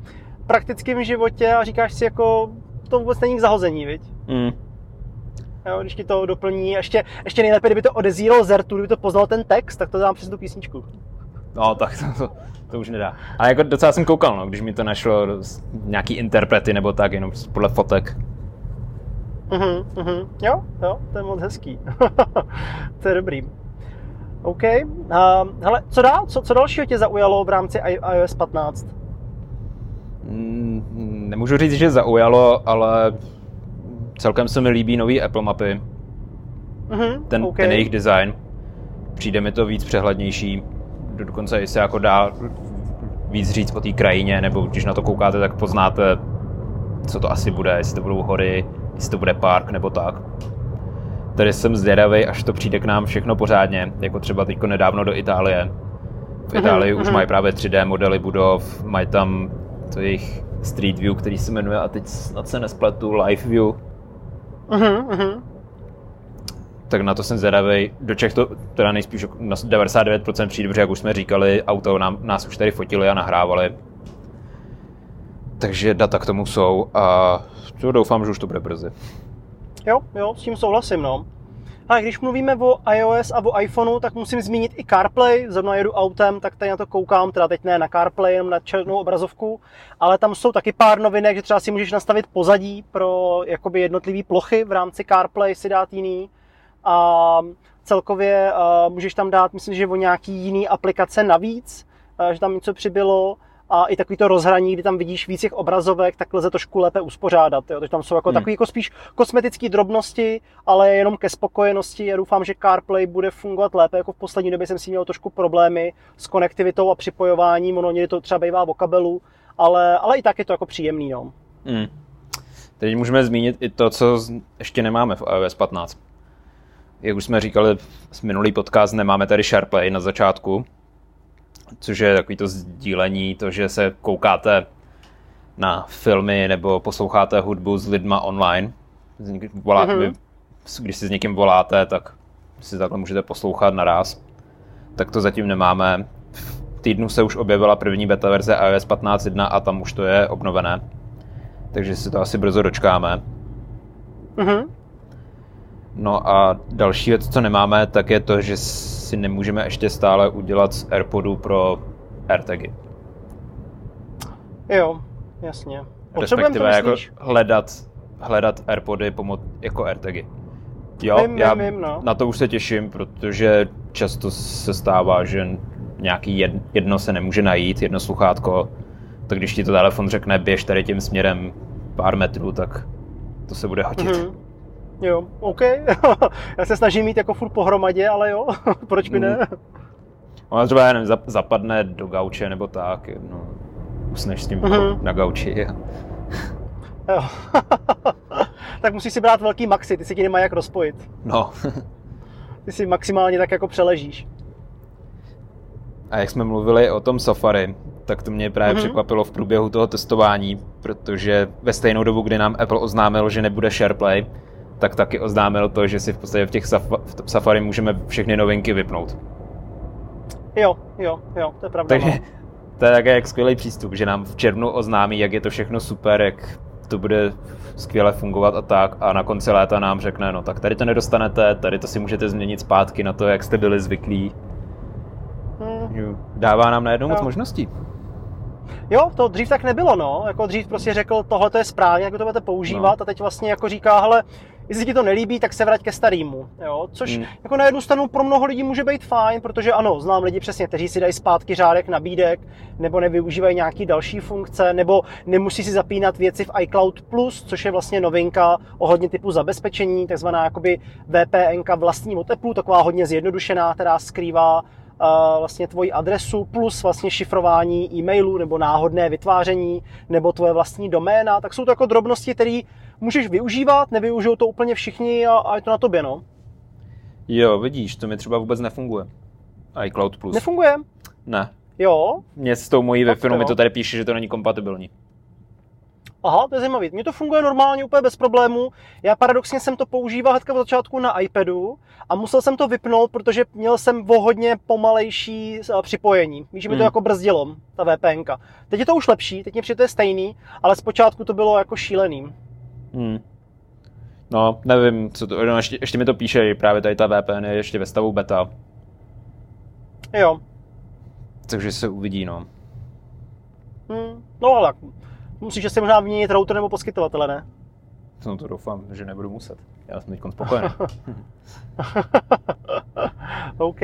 praktickém životě a říkáš si jako, to vůbec není k zahození, viď? Mm. Jo, když ti to doplní, ještě, ještě nejlépe, kdyby to odezíral Zertu, kdyby to poznal ten text, tak to dám přes tu písničku. No, tak to, to, to už nedá. Ale jako docela jsem koukal, no, když mi to našlo nějaký interprety nebo tak, jenom podle fotek. Mhm, mhm. Jo, jo, to je moc hezký. to je dobrý. OK. Uh, hele, co dál? Co, co dalšího tě zaujalo v rámci iOS 15? Mm, nemůžu říct, že zaujalo, ale celkem se mi líbí nový Apple mapy. Mm-hmm, ten, okay. ten jejich design. Přijde mi to víc přehlednější. Dokonce i se jako dá víc říct o té krajině, nebo když na to koukáte, tak poznáte, co to asi bude, jestli to budou hory, jestli to bude park nebo tak. Tady jsem zvědavý, až to přijde k nám všechno pořádně, jako třeba teďko nedávno do Itálie. V mhm, Itálii mm-hmm. už mají právě 3D modely budov, mají tam to jejich Street View, který se jmenuje, a teď snad se nespletu, Live View. Mm-hmm. Tak na to jsem zvědavý. Do Čech to teda nejspíš na 99% přijde, protože jak už jsme říkali, auto nám, nás už tady fotili a nahrávali. Takže data k tomu jsou a to doufám, že už to bude brzy. Jo, jo, s tím souhlasím, no. A když mluvíme o iOS a o iPhoneu, tak musím zmínit i CarPlay. Zrovna jedu autem, tak tady na to koukám, teda teď ne na CarPlay, jenom na černou obrazovku, ale tam jsou taky pár novinek, že třeba si můžeš nastavit pozadí pro jakoby jednotlivé plochy v rámci CarPlay si dát jiný. A celkově uh, můžeš tam dát, myslím, že o nějaký jiný aplikace navíc, uh, že tam něco přibylo a i takový to rozhraní, kdy tam vidíš víc těch obrazovek, tak lze trošku lépe uspořádat. Jo. Takže tam jsou jako hmm. takové jako spíš kosmetické drobnosti, ale jenom ke spokojenosti. Já doufám, že CarPlay bude fungovat lépe. Jako v poslední době jsem si měl trošku problémy s konektivitou a připojováním. Ono někdy to třeba bývá o kabelu, ale, ale i tak je to jako příjemný. No. Hmm. Teď můžeme zmínit i to, co ještě nemáme v iOS 15. Jak už jsme říkali, z minulý podcast nemáme tady SharePlay na začátku, což je takový to sdílení, to, že se koukáte na filmy nebo posloucháte hudbu s lidma online. Volá, mm-hmm. Když si s někým voláte, tak si takhle můžete poslouchat naraz. Tak to zatím nemáme. V týdnu se už objevila první beta verze iOS 15.1 a tam už to je obnovené. Takže si to asi brzo dočkáme. Mhm. No a další věc, co nemáme, tak je to, že si nemůžeme ještě stále udělat z AirPodu pro AirTagy. Jo, jasně. Respektive jako hledat, hledat AirPody pomoc, jako AirTagy. Jo, Vím, já vím, vím, no. na to už se těším, protože často se stává, že nějaký jed, jedno se nemůže najít, jedno sluchátko, tak když ti to telefon řekne, běž tady tím směrem pár metrů, tak to se bude hodit. Mhm. Jo, OK. Já se snažím mít jako furt pohromadě, ale jo, proč by ne? Mm. Ona třeba, já nevím, zap- zapadne do gauče nebo tak, no, usneš s tím Mhm. jako na gauči. Jo. tak musíš si brát velký maxi, ty si ti nemají jak rozpojit. No. Ty si maximálně tak jako přeležíš. A jak jsme mluvili o tom Safari, tak to mě právě Mhm. překvapilo v průběhu toho testování, protože ve stejnou dobu, kdy nám Apple oznámil, že nebude SharePlay, tak taky oznámil to, že si v podstatě v těch Saf- v Safari můžeme všechny novinky vypnout. Jo, jo, jo, to je pravda. Takže no. to je také jak skvělý přístup, že nám v červnu oznámí, jak je to všechno super, jak to bude skvěle fungovat a tak a na konci léta nám řekne, no tak tady to nedostanete, tady to si můžete změnit zpátky na to, jak jste byli zvyklí. Hm. Dává nám najednou moc Jo. možností. Jo, to dřív tak nebylo, no. Jako dřív prostě řekl, tohle to je správně, jak to budete používat No. a teď vlastně jako říká, hele, jestli ti to nelíbí, tak se vrať ke starýmu, jo. Což Hmm. jako na jednu stranu pro mnoho lidí může být fajn, protože ano, znám lidi přesně, kteří si dají zpátky řádek nabídek, nebo nevyužívají nějaký další funkce, nebo nemusí si zapínat věci v iCloud Plus, což je vlastně novinka ohledně typu zabezpečení, takzvaná jakoby VPNka vlastní od Apple, taková hodně zjednodušená, která skrývá uh, vlastně tvoji adresu plus vlastně šifrování e-mailu nebo náhodné vytváření nebo tvoje vlastní doména, tak jsou to jako drobnosti, které můžeš využívat, nevyužijou to úplně všichni a, a je to na tobě, no. Jo, vidíš, to mi třeba vůbec nefunguje. iCloud Plus. Nefunguje? ne. Jo, Mně s tou mojí wi Tak mi to tady píše, že to není kompatibilní. Aha, to je zajímavý. Mně to funguje normálně, úplně bez problémů. Já paradoxně jsem to používal hnedka od začátku na iPadu a musel jsem to vypnout, protože měl jsem o hodně pomalejší eh, připojení. Víš, že mi to Hmm. jako brzdilo, ta VPNka. Teď je to už lepší, teď mě přijde to je stejný, ale zpočátku to bylo jako šílený. Hmm. No, nevím, co to, no, ještě, ještě mi to píše, právě tady ta VPN je ještě ve stavu beta, Jo, takže se uvidí, no. hm. no ale. Musíš si možná vyměnit router nebo poskytovatele, ne? No to doufám, že nebudu muset. Já jsem teď spokojený. OK.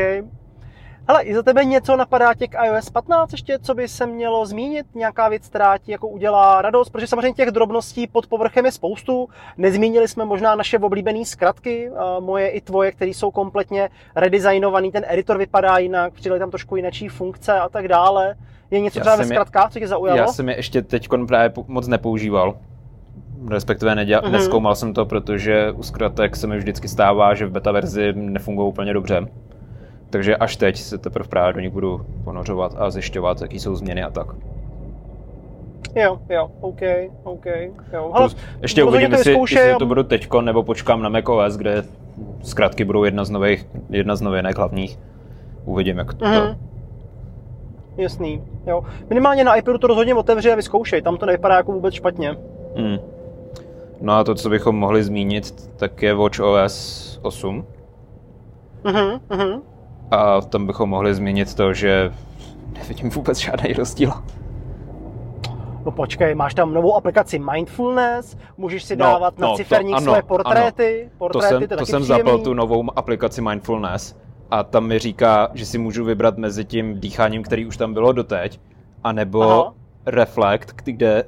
Hele, i za tebe něco napadá tě k iOS 15 ještě, co by se mělo zmínit? Nějaká věc, která ti jako udělá radost? Protože samozřejmě těch drobností pod povrchem je spoustu. Nezmínili jsme možná naše oblíbené zkratky, a moje i tvoje, které jsou kompletně redesignovaný. Ten editor vypadá jinak, přidali tam trošku jinačí funkce a tak dále. Je něco Já třeba ve zkratkách, co tě zaujalo? Já jsem je ještě teď právě moc nepoužíval. Respektive neděl, Mhm. mm-hmm. neskoumal jsem to, protože u zkratek se mi vždycky stává, že v beta verzi nefungují úplně dobře. Takže až teď se teprve právě do nich budu ponořovat a zjišťovat, jaký jsou změny a tak. Jo, jo, OK, OK. Jo. Hele, Plus, ještě uvidím, jestli, jestli to budu teďko, nebo počkám na macOS, kde zkratky budou jedna z nových, jedna z novinek hlavních. Uvidím, jak to... Mhm. Jasný, jo. Minimálně na iPadu to rozhodně otevři a vyzkoušej, tam to nevypadá jako vůbec špatně. Mm. No a to, co bychom mohli zmínit, tak je WatchOS 8. Mhm, mhm. A tam bychom mohli zmínit to, že nevidím vůbec žádný rozdíl. No počkej, máš tam novou aplikaci Mindfulness, můžeš si No, dávat na no, to ciferník ano, svoje portréty, To portréty, jsem, to, je to taky jsem příjemný. zapl tu novou aplikaci Mindfulness a tam mi říká, že si můžu vybrat mezi tím dýcháním, který už tam bylo doteď, anebo Aha. Reflect, kde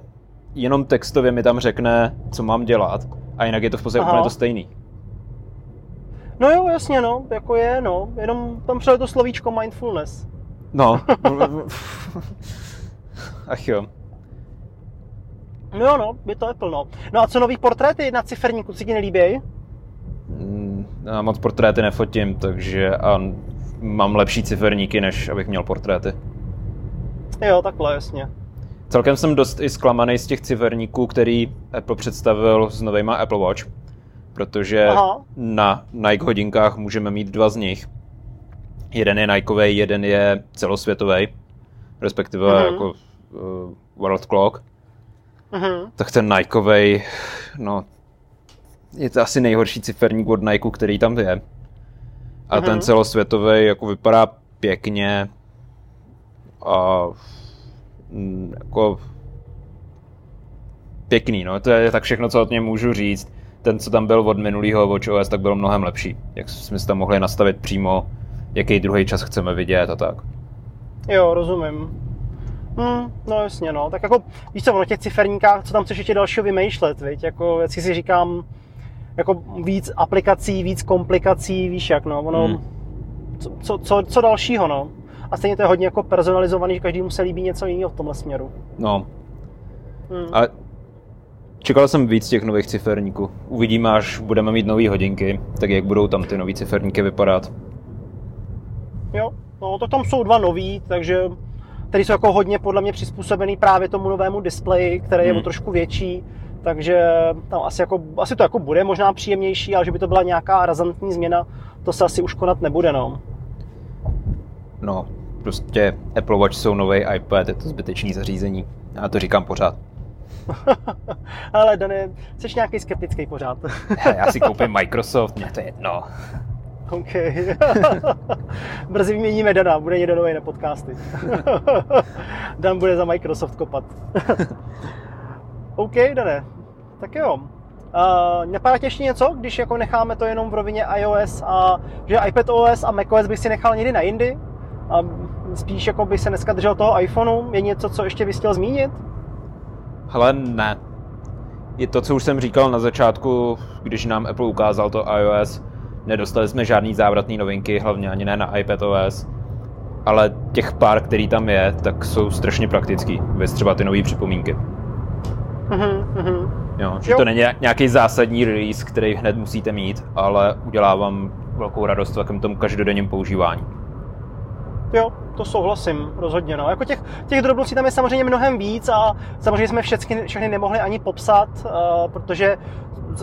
jenom textově mi tam řekne, co mám dělat a jinak je to v podstatě úplně to stejný. No jo, jasně no, jako je, no, jenom tam přijde to slovíčko Mindfulness. No. Ach jo. No jo, no, je to Apple, no. No a co nový portréty na ciferníku, co ti nelíbí? Mm, Já moc portréty nefotím, takže a mám lepší ciferníky, než abych měl portréty. Jo, takhle, jasně. Celkem jsem dost i zklamaný z těch ciferníků, který Apple představil s novýma Apple Watch, protože Aha. na Nike hodinkách můžeme mít dva z nich. Jeden je Nikeový, jeden je celosvětový, respektive uh-huh. jako uh, World Clock. Uh-huh. Tak ten Nikeový, no, je to asi nejhorší ciferník od Nike, který tam je. A uh-huh. ten celosvětový jako vypadá pěkně a mm, jako pěkný, no, to je tak všechno, co od něm můžu říct. Ten, co tam byl od minulého WatchOS, tak byl mnohem lepší. Jak jsme si tam mohli nastavit přímo, jaký druhý čas chceme vidět a tak. Jo, rozumím. Hmm, no jasně, no. Tak jako, víš co, ono těch ciferníkách, co tam chceš ještě dalšího vymýšlet, viď? Jako, vždycky si říkám, jako víc aplikací, víc komplikací, víš jak, no. Ono, hmm. co, co, co dalšího, no. A stejně to je hodně jako personalizovaný, že každý se líbí něco jiného v tomhle směru. No. Hmm. A čekal jsem víc těch nových ciferníků. Uvidíme, až budeme mít nové hodinky, tak jak budou tam ty nové ciferníky vypadat. Jo, no to tam jsou dva nový, takže který jsou jako hodně podle mě přizpůsobený právě tomu novému displeji, který je hmm. o trošku větší, takže tam asi, jako, asi to jako bude možná příjemnější, ale že by to byla nějaká razantní změna, to se asi už konat nebude, no. No, prostě Apple Watch jsou nový iPad, je to zbytečný zařízení. Já to říkám pořád. Ale Dane, jsi nějaký skeptický pořád. Já si koupím Microsoft, mě to je jedno. OK. Brzy vyměníme Dana, bude někdo nový na podcasty. Dan bude za Microsoft kopat. OK, Dane. Tak jo. Uh, napadá tě ještě něco, když jako necháme to jenom v rovině iOS a že iPadOS a macOS bych si nechal někdy na jindy? A spíš jako by se dneska držel toho iPhoneu? Je něco, co ještě bys chtěl zmínit? Hele, ne. Je to, co už jsem říkal na začátku, když nám Apple ukázal to iOS, Nedostali jsme žádný závratný novinky, hlavně ani ne na iPadOS. Ale těch pár, který tam je, tak jsou strašně praktický. Vys třeba ty nové připomínky. Mm-hmm. Jo, že jo. to není nějaký zásadní release, který hned musíte mít, ale udělá vám velkou radost v takovém tom každodenním používání. Jo, to souhlasím, rozhodně. No. Jako těch, těch drobností tam je samozřejmě mnohem víc a samozřejmě jsme všechny, všechny nemohli ani popsat, uh, protože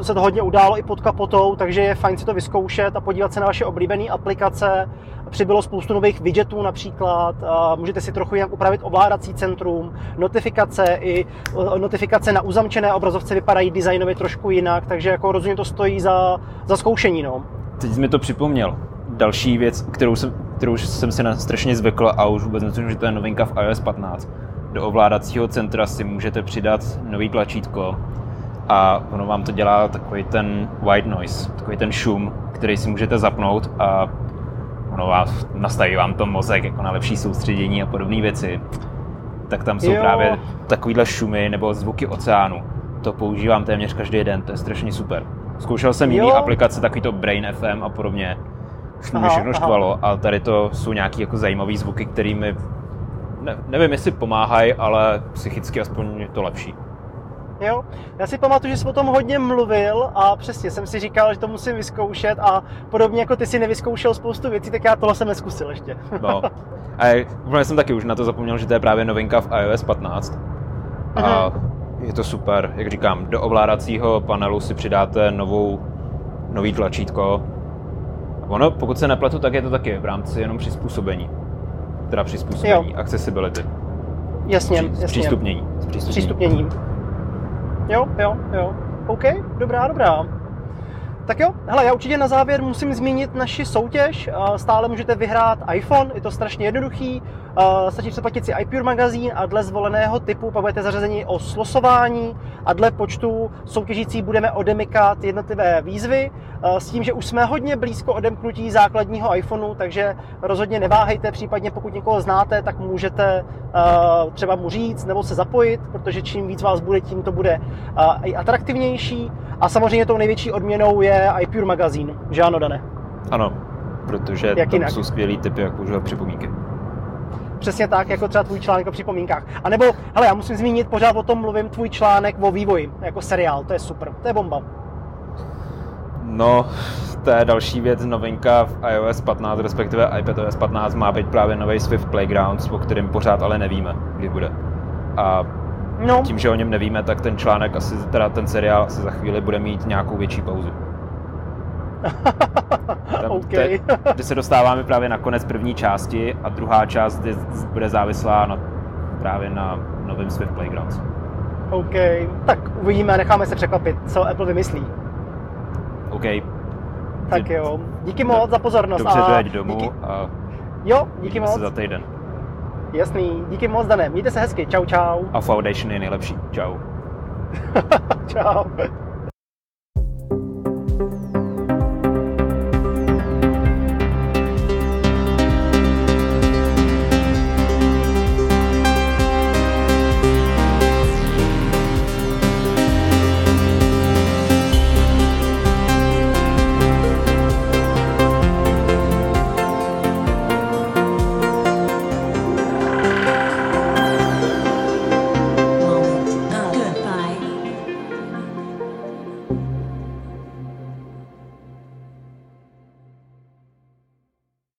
se to hodně událo i pod kapotou, takže je fajn si to vyzkoušet a podívat se na vaše oblíbené aplikace. Přibylo spoustu nových widgetů například, a můžete si trochu jinak upravit ovládací centrum, notifikace i notifikace na uzamčené obrazovce vypadají designově trošku jinak, takže jako rozhodně to stojí za, za zkoušení. No. Teď jsi mi to připomněl. Další věc, kterou jsem, kterou jsem si na strašně zvykl a už vůbec netuším, že to je novinka v iOS 15. Do ovládacího centra si můžete přidat nový tlačítko, a ono vám to dělá takový ten white noise, takový ten šum, který si můžete zapnout a ono vás, nastaví vám to mozek jako na lepší soustředění a podobné věci. Tak tam jsou jo. právě takovýhle šumy nebo zvuky oceánu. To používám téměř každý den, to je strašně super. Zkoušel jsem jiný aplikace, takový to Brain FM a podobně. Už mi všechno aha. štvalo a tady to jsou nějaký jako zajímavý zvuky, kterými ne, nevím, jestli pomáhají, ale psychicky aspoň je to lepší. Jo? Já si pamatuju, že jsi o tom hodně mluvil a přesně jsem si říkal, že to musím vyzkoušet a podobně jako ty si nevyzkoušel spoustu věcí, tak já tohle jsem neskusil ještě. no. A úplně jsem taky už na to zapomněl, že to je právě novinka v iOS 15. A mhm. je to super, jak říkám, do ovládacího panelu si přidáte novou, nový tlačítko. Ono, pokud se nepletu, tak je to taky v rámci jenom přizpůsobení. Teda přizpůsobení, jo. accessibility. Jasně, Při, jasně. Zpřístupnění. Zpřístupnění. Jo, jo, jo. OK, dobrá, dobrá. Tak jo, hele, já určitě na závěr musím zmínit naši soutěž. Stále můžete vyhrát iPhone, je to strašně jednoduchý. Stačí přeplatit si iPure magazín a dle zvoleného typu pak budete zařazení o slosování a dle počtu soutěžící budeme odemykat jednotlivé výzvy s tím, že už jsme hodně blízko odemknutí základního iPhoneu, takže rozhodně neváhejte, případně pokud někoho znáte, tak můžete třeba mu říct nebo se zapojit, protože čím víc vás bude, tím to bude i atraktivnější. A samozřejmě tou největší odměnou je iPure magazín, že ano, Dane? Ano, protože Jak tam jinak? jsou skvělý typy, jak používat připomínky. Přesně tak, jako třeba tvůj článek o připomínkách. A nebo, hele, já musím zmínit, pořád o tom mluvím, tvůj článek o vývoji, jako seriál, to je super, to je bomba. No, to je další věc, novinka v iOS 15, respektive iPadOS 15 má být právě nový Swift Playgrounds, o kterém pořád ale nevíme, kdy bude. A no. tím, že o něm nevíme, tak ten článek asi, teda ten seriál asi za chvíli bude mít nějakou větší pauzu. Tam, OK. to je- kde se dostáváme právě na konec první části a druhá část je, bude závislá na, právě na novém Swift Playgrounds. OK, tak uvidíme, necháme se překvapit, co Apple vymyslí. OK, Tak jo, díky moc za pozornost. dobře a dojeď domů Díky, a jo, díky moc. se za týden. Jasný, díky moc, Dané. Mějte se hezky. Čau, čau. A Foundation je nejlepší. Čau. Čau.